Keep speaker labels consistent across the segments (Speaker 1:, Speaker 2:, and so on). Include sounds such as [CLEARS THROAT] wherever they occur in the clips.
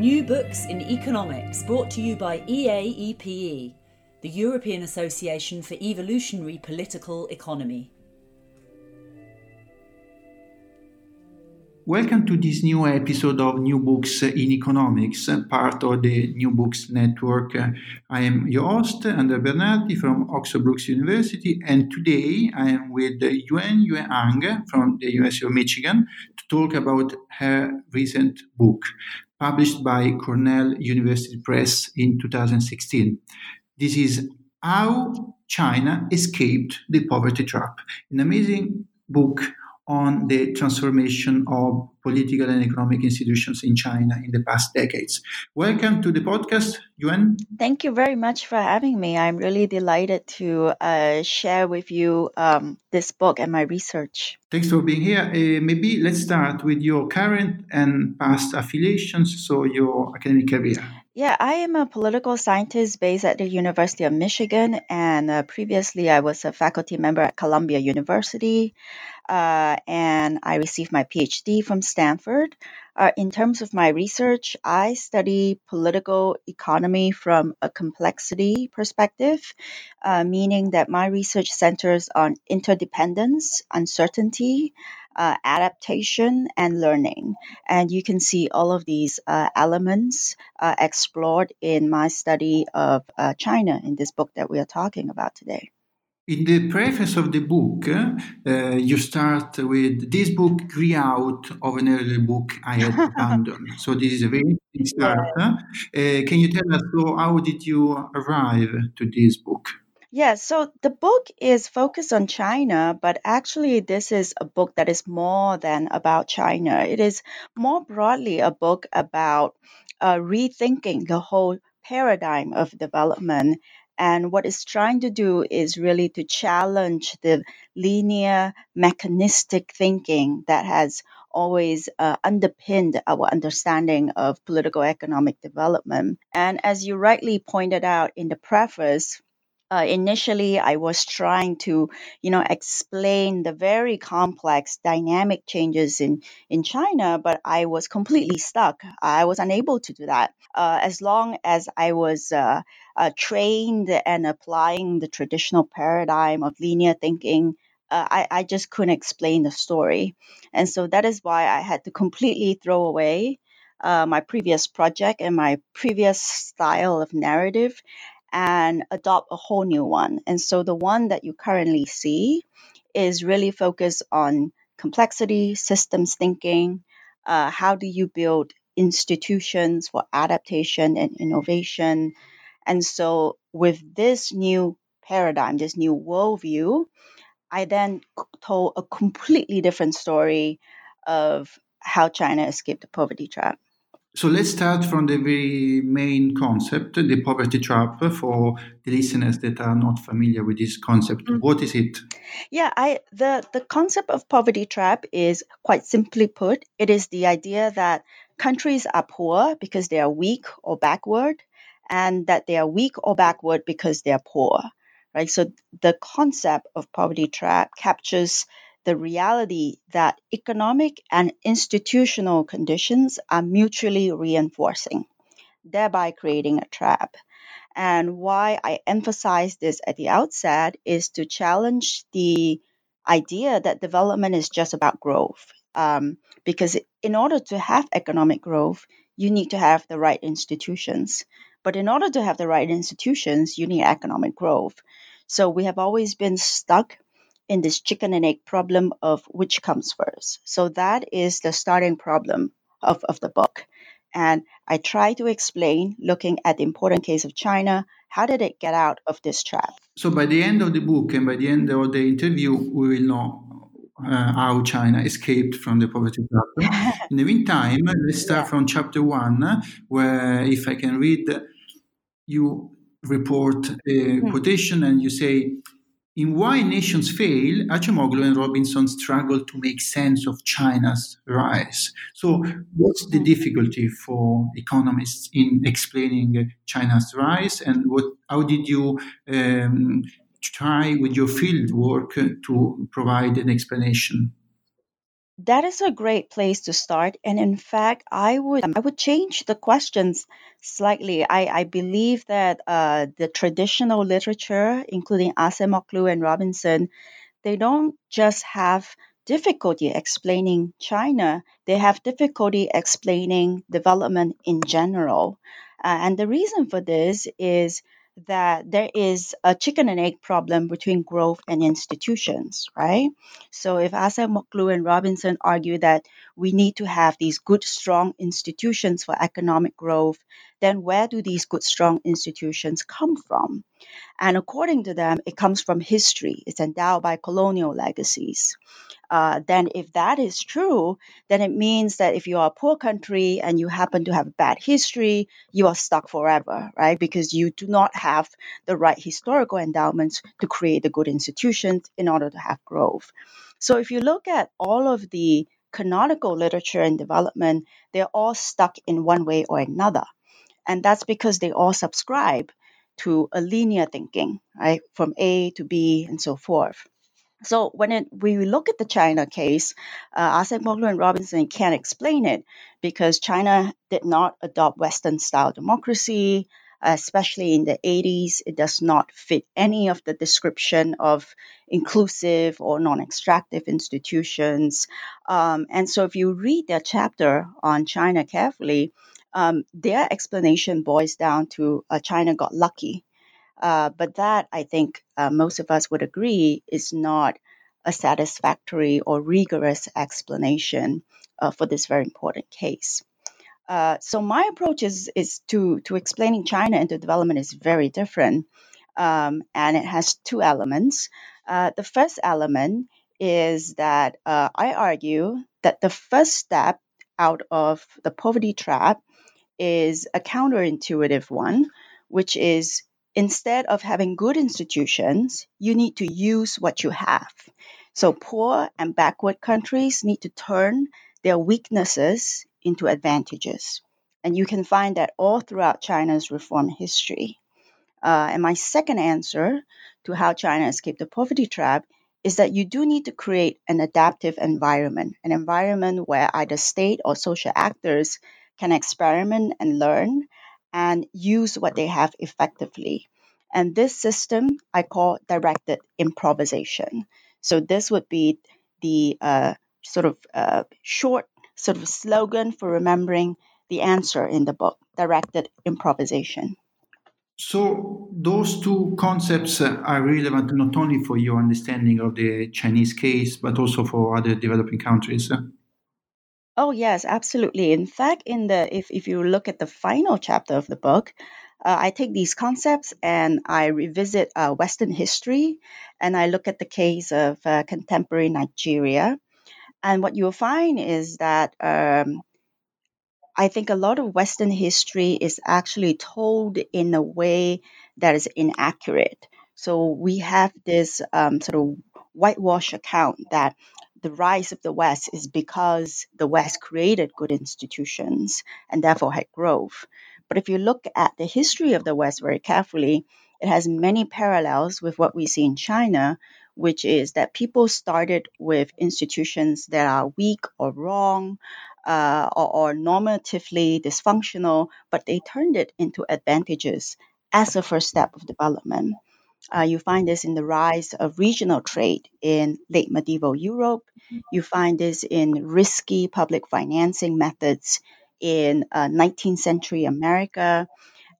Speaker 1: New Books in Economics, brought to you by EAEPE, the European Association for Evolutionary Political Economy.
Speaker 2: Welcome to this new episode of New Books in Economics, part of the New Books Network. I am your host, Andrea Bernardi from Oxford Brookes University, and today I am with Yuen Yuen Ang from the University of Michigan to talk about her recent book, published by Cornell University Press in 2016. This is How China Escaped the Poverty Trap, an amazing book on the transformation of political and economic institutions in China in the past decades. Welcome to the podcast, Yuen.
Speaker 3: Thank you very much for having me. I'm really delighted to uh, share with you um, this book and my research.
Speaker 2: Thanks for being here. Uh, maybe let's start with your current and past affiliations, so your academic career.
Speaker 3: Yeah, I am a political scientist based at the University of Michigan, and uh, previously I was a faculty member at Columbia University, uh, and I received my PhD from Stanford. Uh, in terms of my research, I study political economy from a complexity perspective, uh, meaning that my research centers on interdependence, uncertainty, uh, adaptation and learning. And you can see all of these uh, elements uh, explored in my study of China in this book that we are talking about today.
Speaker 2: In the preface of the book, uh, you start with this book grew out of an earlier book I had [LAUGHS] abandoned. so this is a very interesting start. Uh, can you tell us so how did you arrive to this book?
Speaker 3: Yeah, so the book is focused on China, but actually, this is a book that is more than about China. It is more broadly a book about uh, rethinking the whole paradigm of development. And what it's trying to do is really to challenge the linear, mechanistic thinking that has always uh, underpinned our understanding of political economic development. And as you rightly pointed out in the preface, uh, initially I was trying to, you know, explain the very complex dynamic changes in in China, but I was completely stuck. I was unable to do that. Uh, as long as I was uh, uh trained and applying the traditional paradigm of linear thinking. Uh, I, I just couldn't explain the story. And so that is why I had to completely throw away uh, my previous project and my previous style of narrative and adopt a whole new one. And so the one that you currently see is really focused on complexity, systems thinking. Uh, how do you build institutions for adaptation and innovation? And so, with this new paradigm, this new worldview, I then told a completely different story of how China escaped the poverty trap.
Speaker 2: So let's start from the very main concept, the poverty trap, for the listeners that are not familiar with this concept. Mm-hmm. What is it?
Speaker 3: Yeah, I the the concept of poverty trap is quite simply put, it is the idea that countries are poor because they are weak or backward, and that they are weak or backward because they are poor. Right. So the concept of poverty trap captures the reality that economic and institutional conditions are mutually reinforcing, thereby creating a trap. And why I emphasize this at the outset is to challenge the idea that development is just about growth. um, because in order to have economic growth, you need to have the right institutions. But in order to have the right institutions, you need economic growth. So we have always been stuck in this chicken and egg problem of which comes first. So that is the starting problem of, of the book. And I try to explain, looking at the important case of China, how did it get out of this trap?
Speaker 2: So by the end of the book and by the end of the interview, we will know uh, how China escaped from the poverty trap. [LAUGHS] In the meantime, let's start yeah. from chapter one, where if I can read, you report a mm. quotation and you say, in Why Nations Fail, Acemoglu and Robinson struggle to make sense of China's rise. So, what's the difficulty for economists in explaining China's rise, and what? How did you um, try with your field work to provide an explanation?
Speaker 3: That is a great place to start. And in fact, I would I would change the questions slightly. I, I believe that uh, the traditional literature, including Acemoglu and Robinson, they don't just have difficulty explaining China, they have difficulty explaining development in general. Uh, and the reason for this is that there is a chicken and egg problem between growth and institutions, right? So if Acemoglu and Robinson argue that we need to have these good, strong institutions for economic growth, then where do these good, strong institutions come from? And according to them, it comes from history. It's endowed by colonial legacies uh, then if that is true, then it means that if you are a poor country and you happen to have a bad history, you are stuck forever, right? Because you do not have the right historical endowments to create the good institutions in order to have growth. So if you look at all of the canonical literature and development, they're all stuck in one way or another. And that's because they all subscribe to a linear thinking, right? From A to B and so forth. So when it, we look at the China case, uh, Acemoglu and Robinson can't explain it because China did not adopt Western style democracy, especially in the 80s. It does not fit any of the description of inclusive or non extractive institutions. Um, and so if you read their chapter on China carefully, um, their explanation boils down to uh, China got lucky uh, but that, I think, uh, most of us would agree, is not a satisfactory or rigorous explanation uh, for this very important case. Uh, so my approach is, is to, to explaining China into development is very different, um, and it has two elements. Uh, the first element is that I argue that the first step out of the poverty trap is a counterintuitive one, which is instead of having good institutions, you need to use what you have. So, poor and backward countries need to turn their weaknesses into advantages. And you can find that all throughout China's reform history. Uh, and my second answer to how China escaped the poverty trap is that you do need to create an adaptive environment, an environment where either state or social actors can experiment and learn and use what they have effectively. And this system I call directed improvisation. So this would be the uh, sort of uh, short sort of slogan for remembering the answer in the book directed improvisation.
Speaker 2: So, those two concepts are relevant not only for your understanding of the Chinese case, but also for other developing countries.
Speaker 3: Oh yes, absolutely. In fact, in the if if you look at the final chapter of the book, uh, I take these concepts and I revisit uh, Western history, and I look at the case of uh, contemporary Nigeria. And what you'll find is that um, I think a lot of Western history is actually told in a way that is inaccurate. So we have this um, sort of whitewash account that the rise of the West is because the West created good institutions and therefore had growth. But if you look at the history of the West very carefully, it has many parallels with what we see in China, which is that people started with institutions that are weak or wrong uh, or, or normatively dysfunctional, but they turned it into advantages as a first step of development. Uh, you find this in the rise of regional trade in late medieval Europe. You find this in risky public financing methods in uh, 19th century America.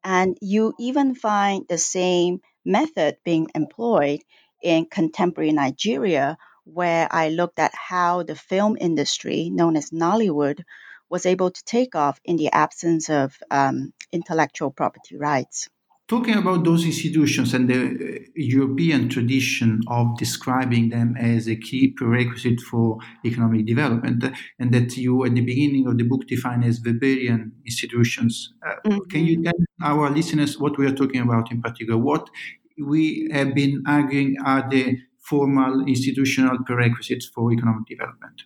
Speaker 3: And you even find the same method being employed in contemporary Nigeria, where I looked at how the film industry, known as Nollywood, was able to take off in the absence of um, intellectual property rights.
Speaker 2: Talking about those institutions and the uh, European tradition of describing them as a key prerequisite for economic development, and that you at the beginning of the book define as Weberian institutions, uh, mm-hmm. can you tell our listeners what we are talking about in particular? What we have been arguing are the formal institutional prerequisites for economic development?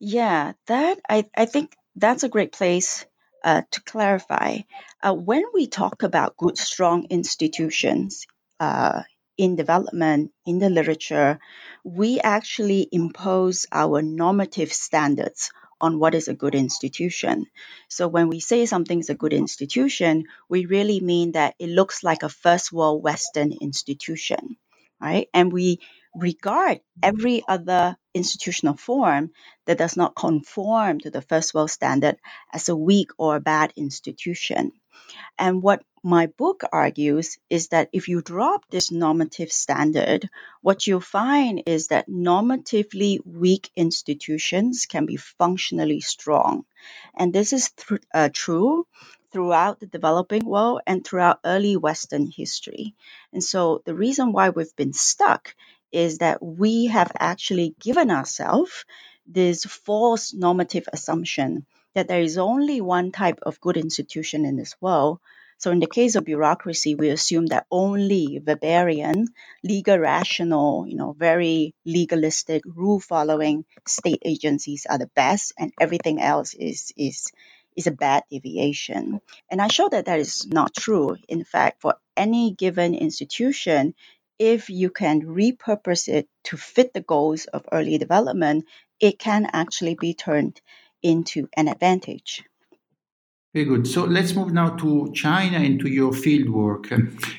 Speaker 3: Yeah, that I, I think that's a great place uh, to clarify. Uh, when we talk about good, strong institutions uh, in development, in the literature, we actually impose our normative standards on what is a good institution. So when we say something's a good institution, we really mean that it looks like a first world Western institution, right? And we regard every other institutional form that does not conform to the first world standard as a weak or a bad institution. And what my book argues is that if you drop this normative standard, what you'll find is that normatively weak institutions can be functionally strong. And this is th- uh, true throughout the developing world and throughout early Western history. And so the reason why we've been stuck is that we have actually given ourselves this false normative assumption that there is only one type of good institution in this world. So, in the case of bureaucracy, we assume that only Weberian, legal rational, you know, very legalistic, rule following state agencies are the best, and everything else is, is, is a bad deviation. And I show that that is not true. In fact, for any given institution, if you can repurpose it to fit the goals of early development, it can actually be turned into an advantage.
Speaker 2: Very good. So let's move now to China and to your fieldwork. Uh,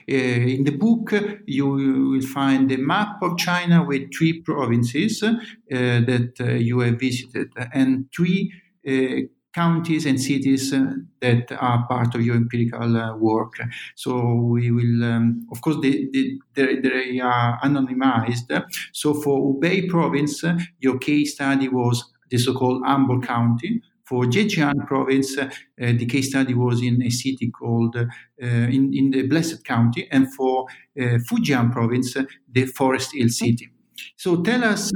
Speaker 2: in the book, you will find a map of China with three provinces uh, that uh, you have visited and three uh, counties and cities uh, that are part of your empirical uh, work. So we will, um, of course, they, they, they, are anonymized. So for Hubei province, uh, your case study was the so-called Humble County. For Zhejiang province, uh, the case study was in a city called uh, in, in the Blessed County, and for uh, Fujian province, the Forest Hill City. So tell us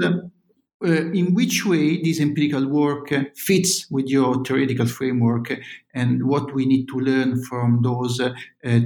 Speaker 2: uh, in which way this empirical work fits with your theoretical framework and what we need to learn from those uh,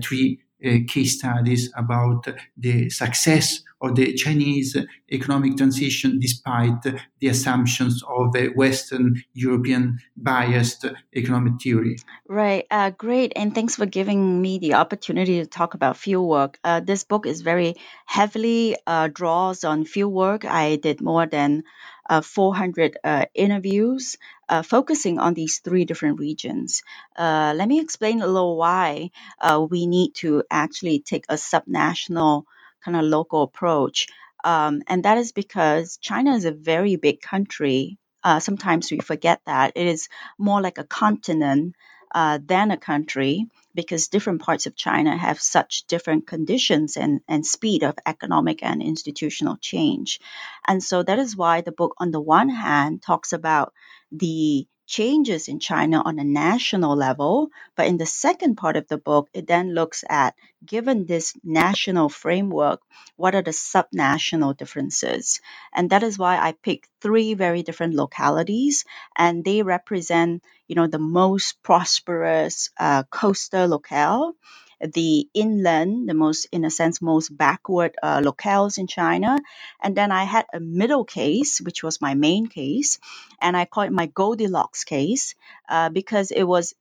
Speaker 2: three uh, case studies about the success of the Chinese economic transition despite the assumptions of the Western European biased economic theory.
Speaker 3: Right, uh, great. And thanks for giving me the opportunity to talk about fieldwork. Uh, this book is very heavily uh, draws on fieldwork. I did more than uh, 400 uh, interviews uh, focusing on these three different regions. Uh, let me explain a little why uh, we need to actually take a subnational kind of local approach. Um, and that is because China is a very big country. Uh, sometimes we forget that. It is more like a continent than a country because different parts of China have such different conditions and, and speed of economic and institutional change. And so that is why the book, on the one hand, talks about the changes in China on a national level. But in the second part of the book, it then looks at, given this national framework, what are the subnational differences? And that is why I picked three very different localities, and they represent, you know, the most prosperous uh, coastal locale the inland, the most, in a sense, most backward uh, locales in China. And then I had a middle case, which was my main case, and I call it my Goldilocks case uh, because it was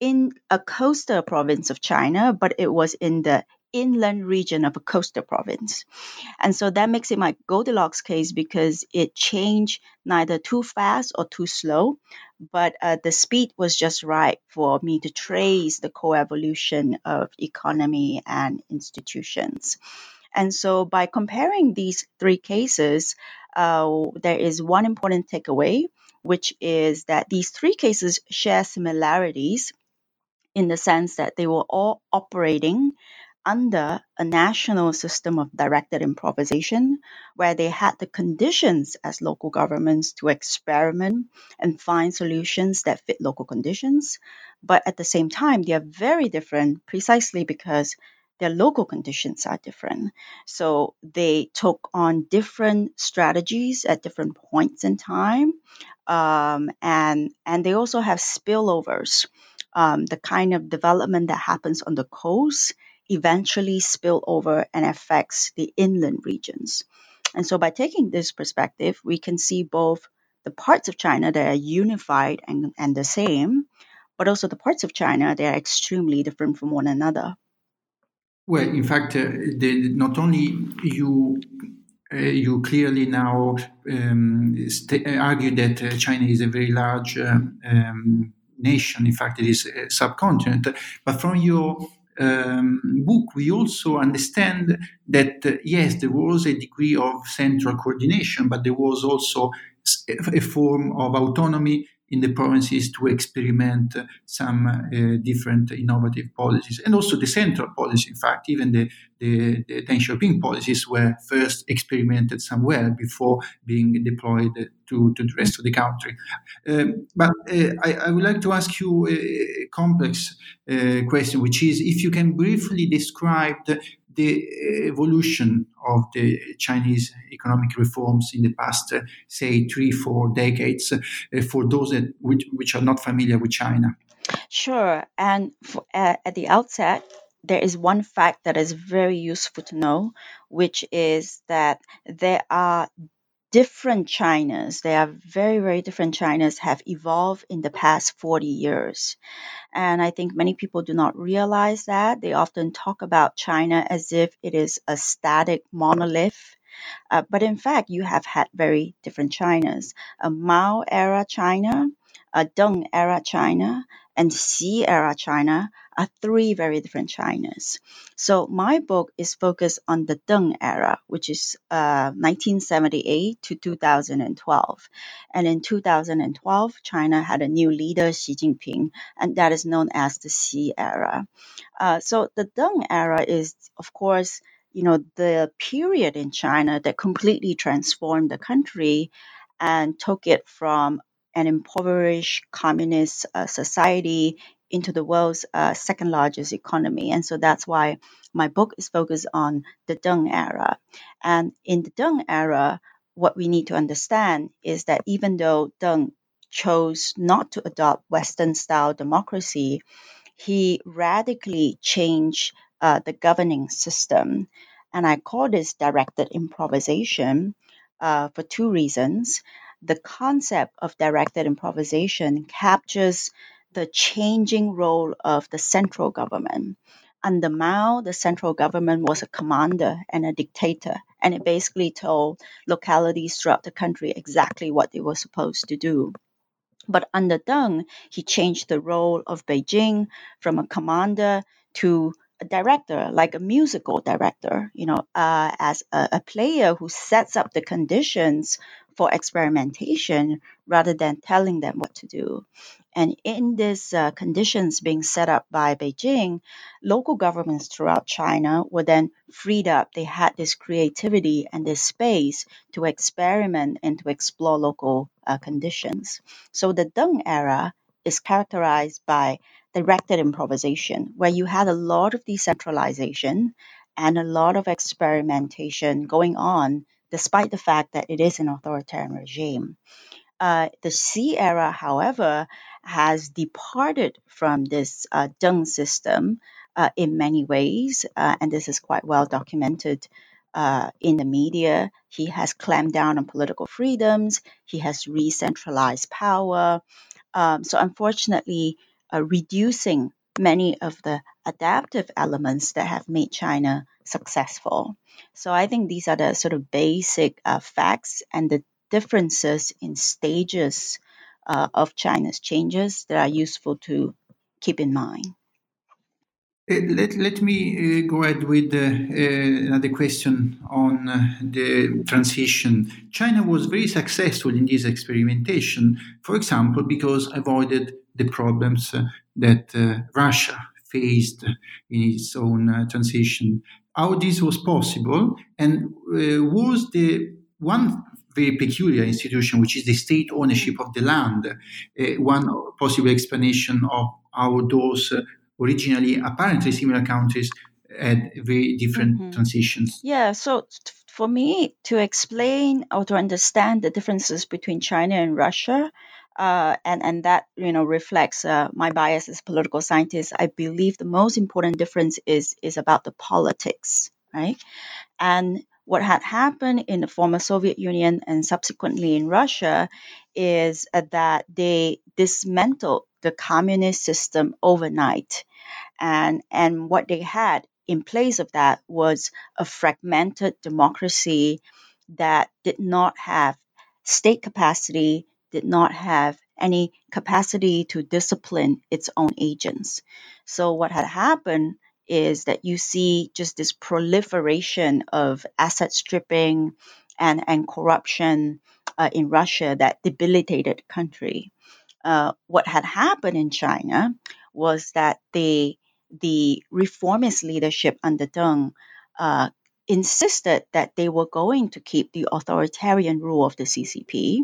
Speaker 3: in a coastal province of China, but it was in the inland region of a coastal province. And so that makes it my Goldilocks case because it changed neither too fast or too slow, but uh, the speed was just right for me to trace the coevolution of economy and institutions. And so by comparing these three cases, uh, there is one important takeaway, which is that these three cases share similarities in the sense that they were all operating under a national system of directed improvisation where they had the conditions as local governments to experiment and find solutions that fit local conditions. But at the same time, they are very different precisely because their local conditions are different. So they took on different strategies at different points in time. Um, and, and they also have spillovers. Um, the kind of development that happens on the coast eventually spill over and affects the inland regions. And so by taking this perspective, we can see both the parts of China that are unified and, and the same, but also the parts of China that are extremely different from one another.
Speaker 2: Well, in fact, uh, not only you uh, you clearly now um, st- argue that uh, China is a very large uh, um, nation. In fact, it is a subcontinent. But from your um, book, we also understand that uh, yes, there was a degree of central coordination, but there was also a form of autonomy in the provinces to experiment some uh, different innovative policies and also the central policy. In fact, even the, the, the Deng Xiaoping policies were first experimented somewhere before being deployed to, to the rest of the country. Um, but uh, I, I, would like to ask you a complex uh, question, which is if you can briefly describe the, the evolution of the Chinese economic reforms in the past, uh, say, three, four decades, uh, for those that which, which, are not familiar with China?
Speaker 3: Sure. And for, uh, at the outset, there is one fact that is very useful to know, which is that there are different Chinas, they are very, very different Chinas have evolved in the past 40 years. And I think many people do not realize that. They often talk about China as if it is a static monolith. Uh, but in fact, you have had very different Chinas. A Mao era China, a Deng era China, and Xi era China are three very different Chinas. So my book is focused on the Deng era, which is uh, 1978 to 2012. And in 2012, China had a new leader, Xi Jinping, and that is known as the Xi era. Uh, so the Deng era is, of course, you know, the period in China that completely transformed the country and took it from an impoverished communist uh, society into the world's uh, second largest economy. And so that's why my book is focused on the Deng era. And in the Deng era, what we need to understand is that even though Deng chose not to adopt Western style democracy, he radically changed uh, the governing system. And I call this directed improvisation uh, for two reasons the concept of directed improvisation captures the changing role of the central government. Under Mao, the central government was a commander and a dictator, and it basically told localities throughout the country exactly what they were supposed to do. But under Deng, he changed the role of Beijing from a commander to a director, like a musical director, you know, uh, as a, a player who sets up the conditions for experimentation rather than telling them what to do. And in these uh, conditions being set up by Beijing, local governments throughout China were then freed up. They had this creativity and this space to experiment and to explore local uh, conditions. So the Deng era is characterized by directed improvisation, where you had a lot of decentralization and a lot of experimentation going on despite the fact that it is an authoritarian regime. Uh, the Xi era, however, has departed from this uh, Deng system uh, in many ways, uh, and this is quite well documented uh, in the media. He has clamped down on political freedoms, he has re centralized power. Um, so, unfortunately, uh, reducing many of the adaptive elements that have made China successful. So I think these are the sort of basic uh, facts and the differences in stages uh, of China's changes that are useful to keep in mind.
Speaker 2: Uh, let, let me uh, go ahead with uh, uh another question on uh, the transition. China was very successful in this experimentation, for example, because avoided the problems that Russia faced in its own transition. How this was possible, and was the one very peculiar institution, which is the state ownership of the land, one possible explanation of how those originally apparently similar countries had very different mm-hmm. transitions.
Speaker 3: Yeah, so for me to explain or to understand the differences between China and Russia, uh, and and that you know reflects uh, my bias as a political scientist. I believe the most important difference is is about the politics, right? And what had happened in the former Soviet Union and subsequently in Russia is uh, that they dismantled the communist system overnight. And, and what they had in place of that was a fragmented democracy that did not have state capacity, did not have any capacity to discipline its own agents. So, what had happened is that you see just this proliferation of asset stripping and, and corruption uh, in Russia that debilitated country. Uh, what had happened in China was that the the reformist leadership under Deng uh, insisted that they were going to keep the authoritarian rule of the CCP.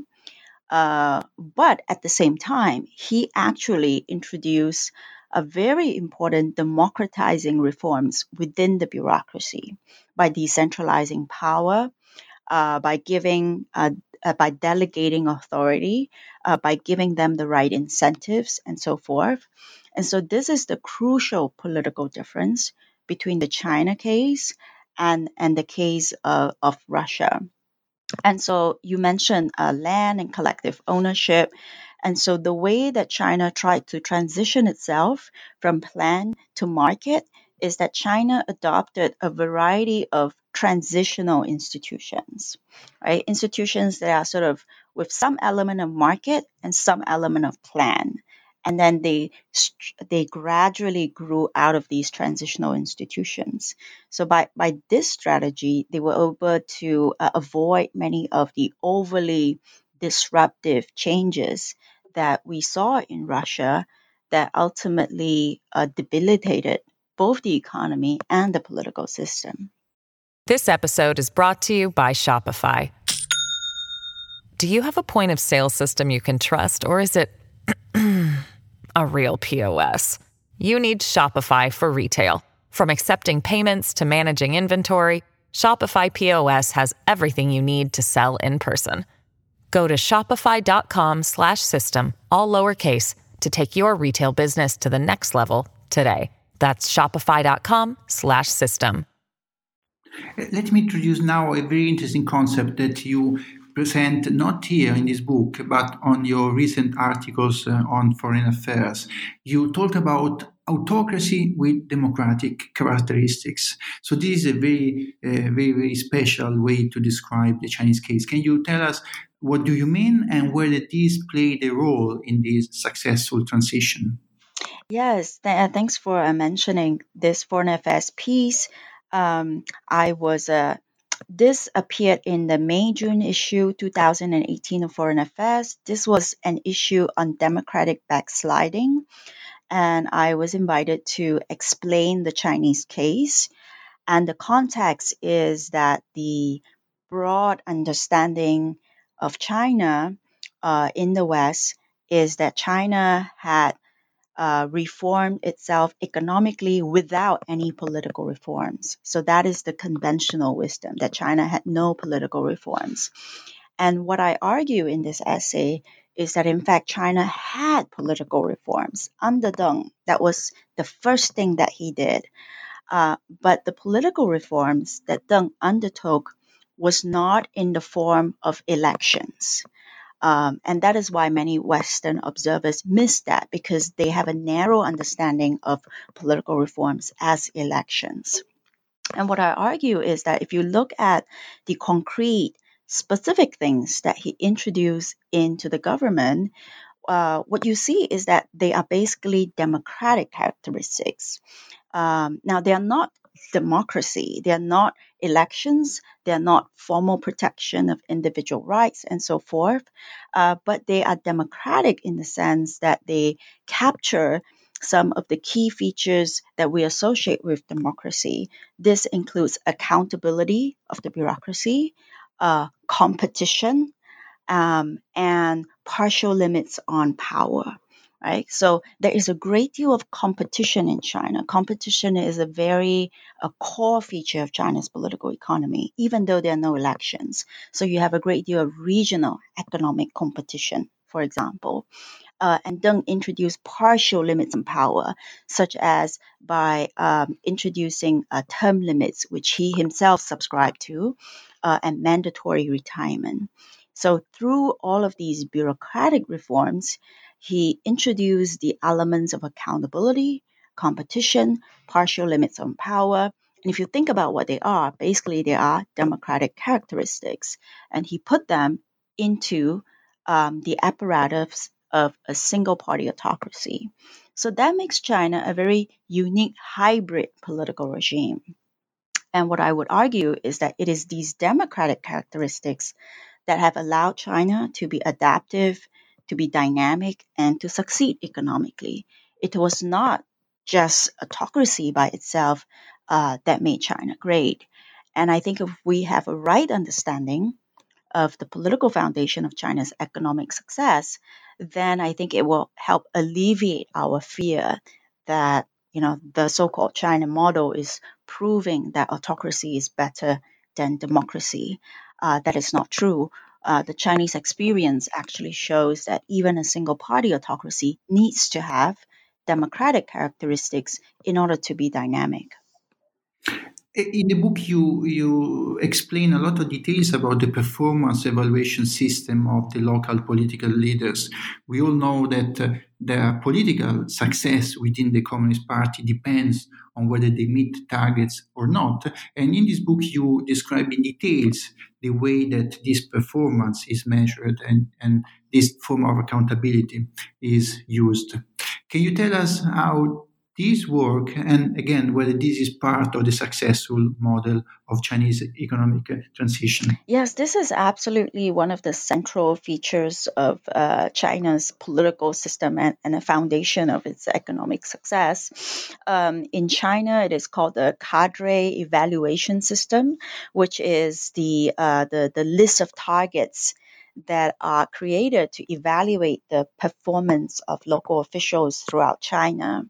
Speaker 3: Uh, but at the same time, he actually introduced a very important democratizing reforms within the bureaucracy by decentralizing power, uh, by giving uh, uh, by delegating authority, uh, by giving them the right incentives, and so forth. And so, this is the crucial political difference between the China case and, and the case of, of Russia. And so, you mentioned uh, land and collective ownership. And so, the way that China tried to transition itself from plan to market is that China adopted a variety of transitional institutions, right? Institutions that are sort of with some element of market and some element of plan. And then they they gradually grew out of these transitional institutions. So by by this strategy, they were able to uh, avoid many of the overly disruptive changes that we saw in Russia that ultimately uh, debilitated both the economy and the political system.
Speaker 4: This episode is brought to you by Shopify. Do you have a point of sale system you can trust, or is it [CLEARS THROAT] a real POS? You need Shopify for retail. From accepting payments to managing inventory, Shopify POS has everything you need to sell in person. Go to shopify.com slash system, all lowercase to take your retail business to the next level today. That's shopify.com slash system.
Speaker 2: Let me introduce now a very interesting concept that you present not here in this book, but on your recent articles uh, on foreign affairs. You talk about autocracy with democratic characteristics. So this is a very, uh, very, very special way to describe the Chinese case. Can you tell us what do you mean and where did these play the role in this successful transition?
Speaker 3: Yes, th- uh, thanks for uh, mentioning this foreign affairs piece um, I was uh, this appeared in the May June issue 2018 of Foreign Affairs. This was an issue on democratic backsliding, and I was invited to explain the Chinese case. And the context is that the broad understanding of China uh, in the West is that China had uh, reformed itself economically without any political reforms. So that is the conventional wisdom that China had no political reforms. And what I argue in this essay is that in fact China had political reforms under Deng. That was the first thing that he did. Uh, but the political reforms that Deng undertook was not in the form of elections. Um, and that is why many Western observers miss that because they have a narrow understanding of political reforms as elections. And what I argue is that if you look at the concrete, specific things that he introduced into the government, uh, what you see is that they are basically democratic characteristics. Um, now, they are not democracy, they are not elections, they are not formal protection of individual rights and so forth, uh, but they are democratic in the sense that they capture some of the key features that we associate with democracy. This includes accountability of the bureaucracy, uh, competition, um, and partial limits on power. Right, so there is a great deal of competition in China. Competition is a very a core feature of China's political economy, even though there are no elections. So you have a great deal of regional economic competition, for example uh, and Deng introduced partial limits on power, such as by um, introducing uh, term limits, which he himself subscribed to, uh, and mandatory retirement. So, through all of these bureaucratic reforms, he introduced the elements of accountability, competition, partial limits on power. And if you think about what they are, basically they are democratic characteristics. And he put them into um, the apparatus of a single party autocracy. So that makes China a very unique hybrid political regime. And what I would argue is that it is these democratic characteristics that have allowed China to be adaptive, to be dynamic, and to succeed economically. It was not just autocracy by itself uh, that made China great. And I think if we have a right understanding of the political foundation of China's economic success, then I think it will help alleviate our fear that you know the so-called China model is proving that autocracy is better than democracy. Uh, that is not true. Uh, the Chinese experience actually shows that even a single party autocracy needs to have democratic characteristics in order to be dynamic.
Speaker 2: In the book, you you explain a lot of details about the performance evaluation system of the local political leaders. We all know that uh, their political success within the Communist Party depends on whether they meet targets or not. And in this book, you describe in details the way that this performance is measured and, and this form of accountability is used. Can you tell us how this work and again whether this is part of the successful model of chinese economic transition.
Speaker 3: Yes this is absolutely one of the central features of uh, china's political system and, and the foundation of its economic success. Um, in china it is called the cadre evaluation system which is the uh, the, the list of targets that are created to evaluate the performance of local officials throughout China.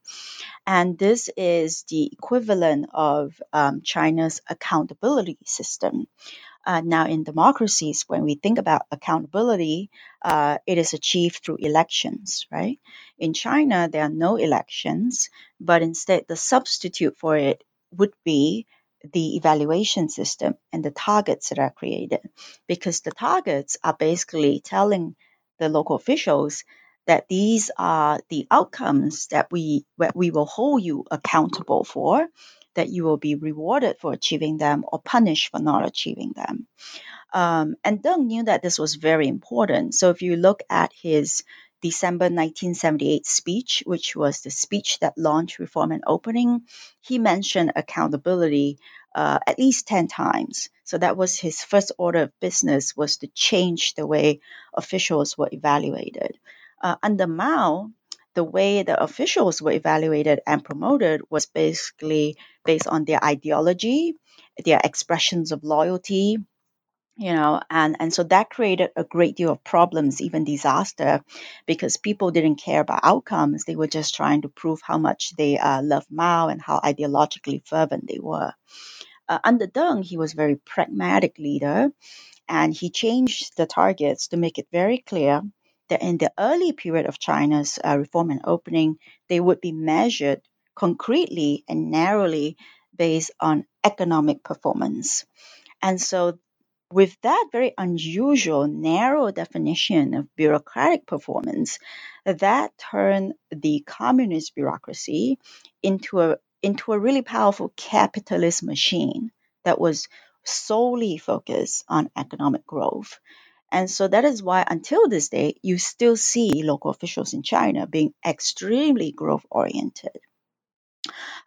Speaker 3: And this is the equivalent of um, China's accountability system. Uh, now, in democracies, when we think about accountability, uh, it is achieved through elections, right? In China, there are no elections, but instead, the substitute for it would be the evaluation system and the targets that are created. Because the targets are basically telling the local officials that these are the outcomes that we that we will hold you accountable for that you will be rewarded for achieving them or punished for not achieving them. Um, and Deng knew that this was very important. So if you look at his December 1978 speech, which was the speech that launched reform and opening, he mentioned accountability uh, at least 10 times. So that was his first order of business was to change the way officials were evaluated. Uh, under Mao, the way the officials were evaluated and promoted was basically based on their ideology, their expressions of loyalty, you know and and so that created a great deal of problems even disaster because people didn't care about outcomes. They were just trying to prove how much they uh, love mao and how ideologically fervent they were. Uh, under deng he was a very pragmatic leader and he changed the targets to make it very clear that in the early period of china's uh, reform and opening they would be measured concretely and narrowly based on economic performance. And so with that very unusual, narrow definition of bureaucratic performance, that turned the communist bureaucracy into a into a really powerful capitalist machine that was solely focused on economic growth. And so that is why, until this day, you still see local officials in China being extremely growth oriented.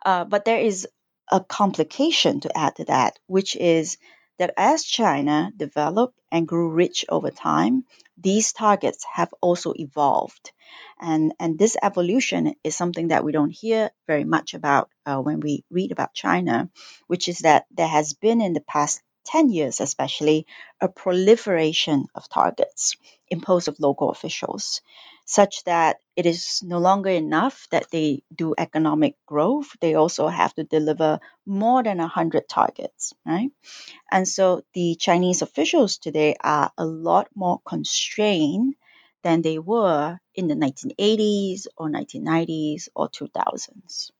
Speaker 3: Uh, but there is a complication to add to that, which is that as China developed and grew rich over time, these targets have also evolved. And, and this evolution is something that we don't hear very much about uh, when we read about China, which is that there has been in the past 10 years, especially, a proliferation of targets imposed of local officials such that it is no longer enough that they do economic growth. They also have to deliver more than 100 targets, right? And so the Chinese officials today are a lot more constrained than they were in the 1980s or 1990s or 2000s.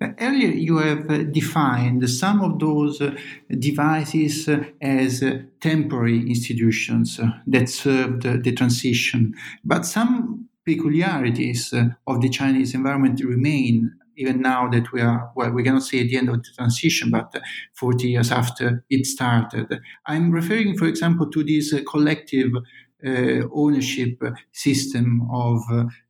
Speaker 2: Earlier, you have uh, defined some of those uh, devices uh, as temporary institutions that served the transition, but some peculiarities of the Chinese environment remain even now that we are, well, we cannot say at the end of the transition, but 40 years after it started. I'm referring, for example, to this collective ownership system of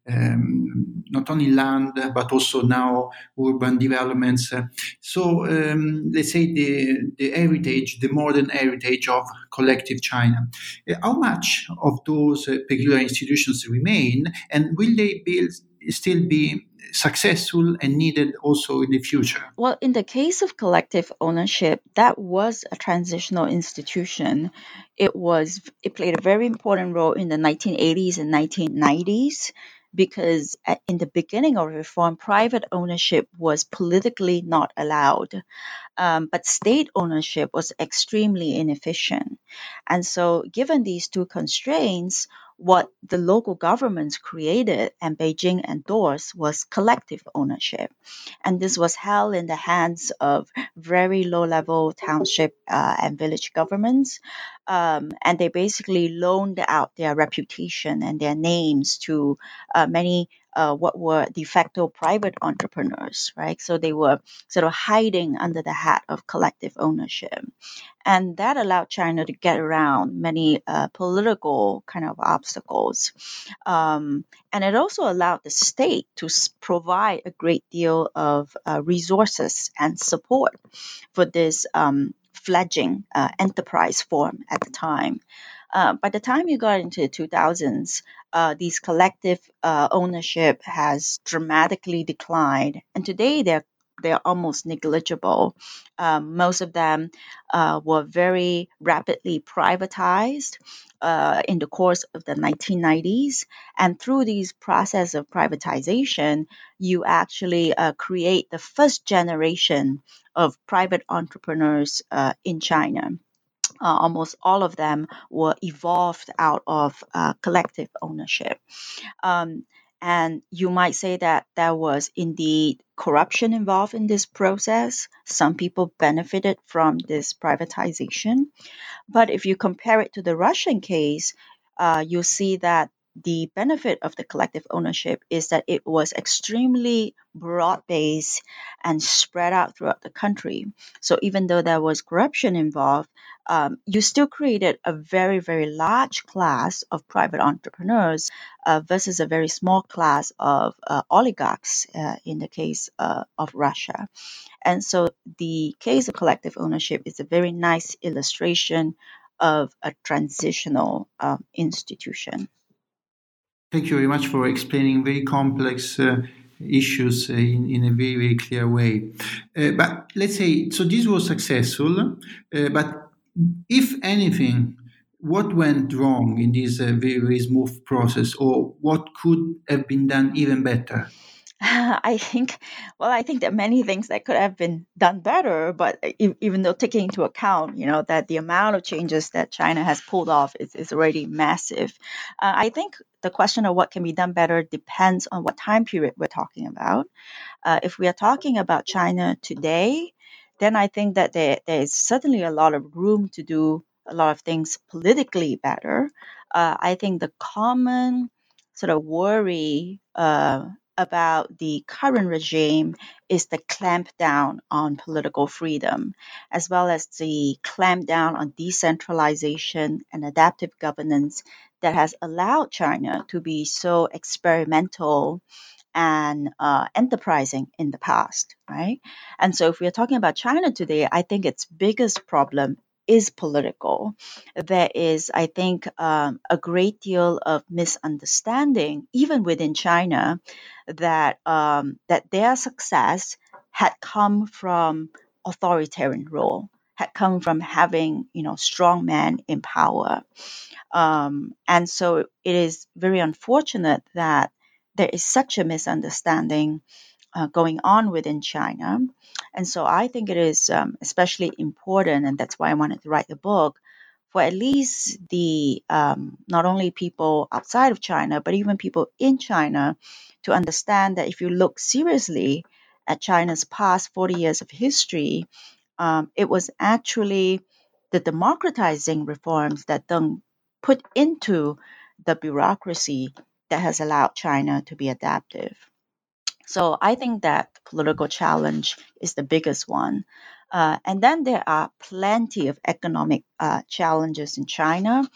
Speaker 2: um, not only land but also now urban developments. So um, let's say the the heritage, the modern heritage of collective China. Uh, how much of those uh, peculiar institutions remain, and will they still be successful and needed also in the future?
Speaker 3: Well, in the case of collective ownership, that was a transitional institution. It was it played a very important role in the 1980s and 1990s because in the beginning of reform, private ownership was politically not allowed, um, but state ownership was extremely inefficient. And so, given these two constraints, what the local governments created and Beijing endorsed was collective ownership. And this was held in the hands of very low level township uh, and village governments. Um, and they basically loaned out their reputation and their names to uh, many uh, what were de facto private entrepreneurs, right? So they were sort of hiding under the hat of collective ownership. And that allowed China to get around many uh, political kind of obstacles. Um, and it also allowed the state to provide a great deal of uh, resources and support for this um, fledgling uh, enterprise form at the time. Uh, by the time you got into the 2000s, uh, these collective uh, ownership has dramatically declined, and today they're they're almost negligible. Um, most of them uh, were very rapidly privatized uh, in the course of the 1990s. And through these process of privatization, you actually uh, create the first generation of private entrepreneurs uh, in China uh, almost all of them were evolved out of uh, collective ownership. Um, and you might say that there was indeed corruption involved in this process. Some people benefited from this privatization. But if you compare it to the Russian case, uh, you'll see that the benefit of the collective ownership is that it was extremely broad based and spread out throughout the country. So even though there was corruption involved, um, you still created a very, very large class of private entrepreneurs uh, versus a very small class of uh, oligarchs uh, in the case uh, of Russia. And so the case of collective ownership is a very nice illustration of a transitional uh, institution.
Speaker 2: Thank you very much for explaining very complex uh, issues uh, in, in a very, very clear way. Uh, but let's say, so this was successful, uh, but if anything, what went wrong in this uh, very, very smooth process, or what could have been done even better? [LAUGHS]
Speaker 3: I think, well, I think there are many things that could have been done better, but even though taking into account, you know, that the amount of changes that China has pulled off is, is already massive, uh, I think the question of what can be done better depends on what time period we're talking about. Uh, if we are talking about China today, then I think that there, there is certainly a lot of room to do a lot of things politically better. Uh, I think the common sort of worry uh, about the current regime is the clamp down on political freedom, as well as the clamp down on decentralization and adaptive governance that has allowed China to be so experimental and uh, enterprising in the past, right? And so, if we are talking about China today, I think its biggest problem is political. There is, I think, um, a great deal of misunderstanding, even within China, that um, that their success had come from authoritarian rule, had come from having you know strong men in power, um, and so it is very unfortunate that there is such a misunderstanding uh, going on within China. And so I think it is um, especially important, and that's why I wanted to write the book, for at least the um, not only people outside of China, but even people in China to understand that if you look seriously at China's past 40 years of history, um, it was actually the democratizing reforms that Deng put into the bureaucracy that has allowed China to be adaptive. So I think that political challenge is the biggest one. Uh, and then there are plenty of economic uh, challenges in China.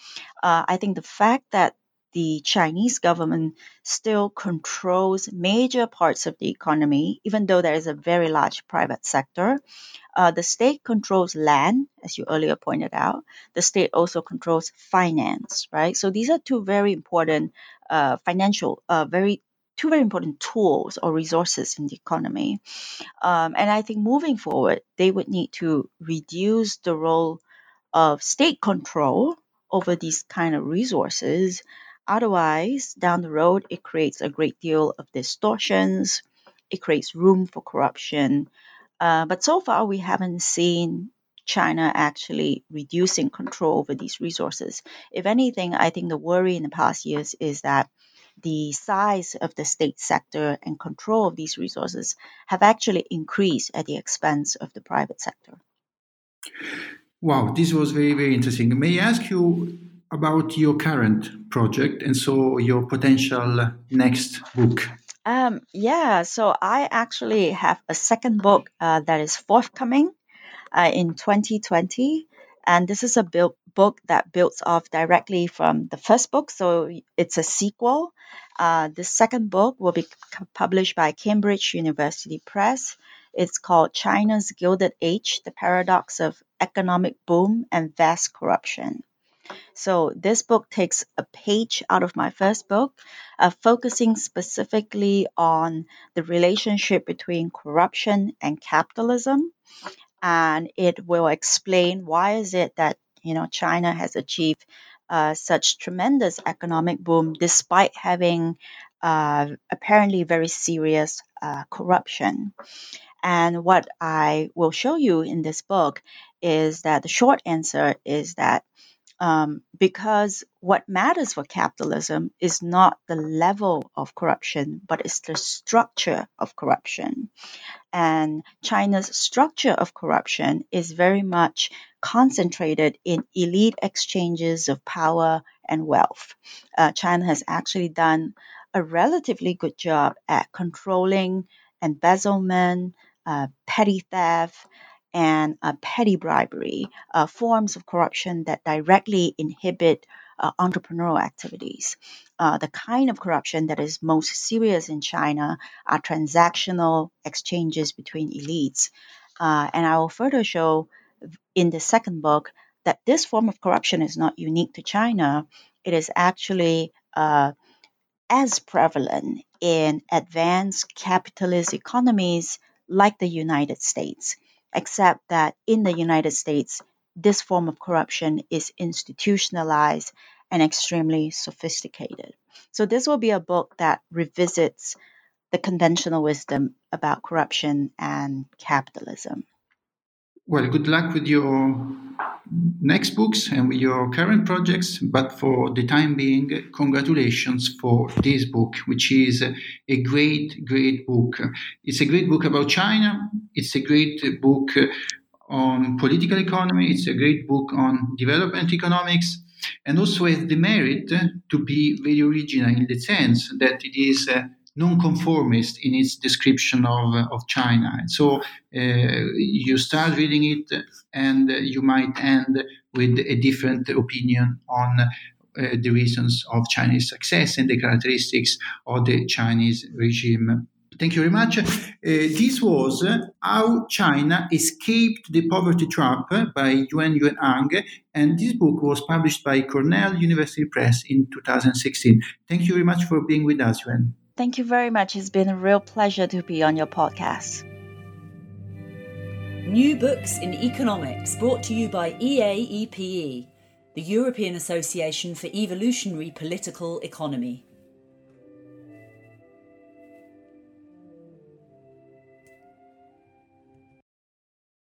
Speaker 3: Uh, I think the fact that the Chinese government still controls major parts of the economy, even though there is a very large private sector. Uh, the state controls land, as you earlier pointed out. The state also controls finance, right? So these are two very important uh, financial, uh, very two very important tools or resources in the economy. Um, and I think moving forward, they would need to reduce the role of state control over these kind of resources. Otherwise, down the road, it creates a great deal of distortions. It creates room for corruption. Uh, but so far, we haven't seen China actually reducing control over these resources. If anything, I think the worry in the past years is that the size of the state sector and control of these resources have actually increased at the expense of the private sector.
Speaker 2: Wow, this was very, very interesting. May I ask you about your current project and so your potential next book?
Speaker 3: Um, yeah, so I actually have a second book uh, that is forthcoming uh, in 2020. And this is a build, book that builds off directly from the first book. So it's a sequel. Uh, the second book will be published by Cambridge University Press. It's called China's Gilded Age The Paradox of Economic Boom and Vast Corruption. So, this book takes a page out of my first book, uh, focusing specifically on the relationship between corruption and capitalism. And it will explain why is it that you know, China has achieved uh, such tremendous economic boom despite having uh, apparently very serious uh, corruption. And what I will show you in this book is that the short answer is that um, because what matters for capitalism is not the level of corruption, but it's the structure of corruption. And China's structure of corruption is very much concentrated in elite exchanges of power and wealth. Uh, China has actually done a relatively good job at controlling embezzlement, uh, petty theft, and uh, petty bribery, uh, forms of corruption that directly inhibit uh, entrepreneurial activities. Uh, the kind of corruption that is most serious in China are transactional exchanges between elites. Uh, and I will further show in the second book that this form of corruption is not unique to China. It is actually uh, as prevalent in advanced capitalist economies like the United States, except that in the United States, this form of corruption is institutionalized and extremely sophisticated. So, this will be a book that revisits the conventional wisdom about corruption and capitalism.
Speaker 2: Well, good luck with your next books and with your current projects. But for the time being, congratulations for this book, which is a great, great book. It's a great book about China. It's a great book on political economy. It's a great book on development economics. And also has the merit to be very original in the sense that it is non-conformist in its description of, of China. And so uh, you start reading it and you might end with a different opinion on uh, the reasons of Chinese success and the characteristics of the Chinese regime. Thank you very much. Uh, this was uh, How China Escaped the Poverty Trap by Yuen Yuen Ang, and this book was published by Cornell University Press in 2016. Thank you very much for being with us, Yuen.
Speaker 3: Thank you very much. It's been a real pleasure to be on your podcast.
Speaker 1: New Books in Economics, brought to you by EAEPE, the European Association for Evolutionary Political Economy.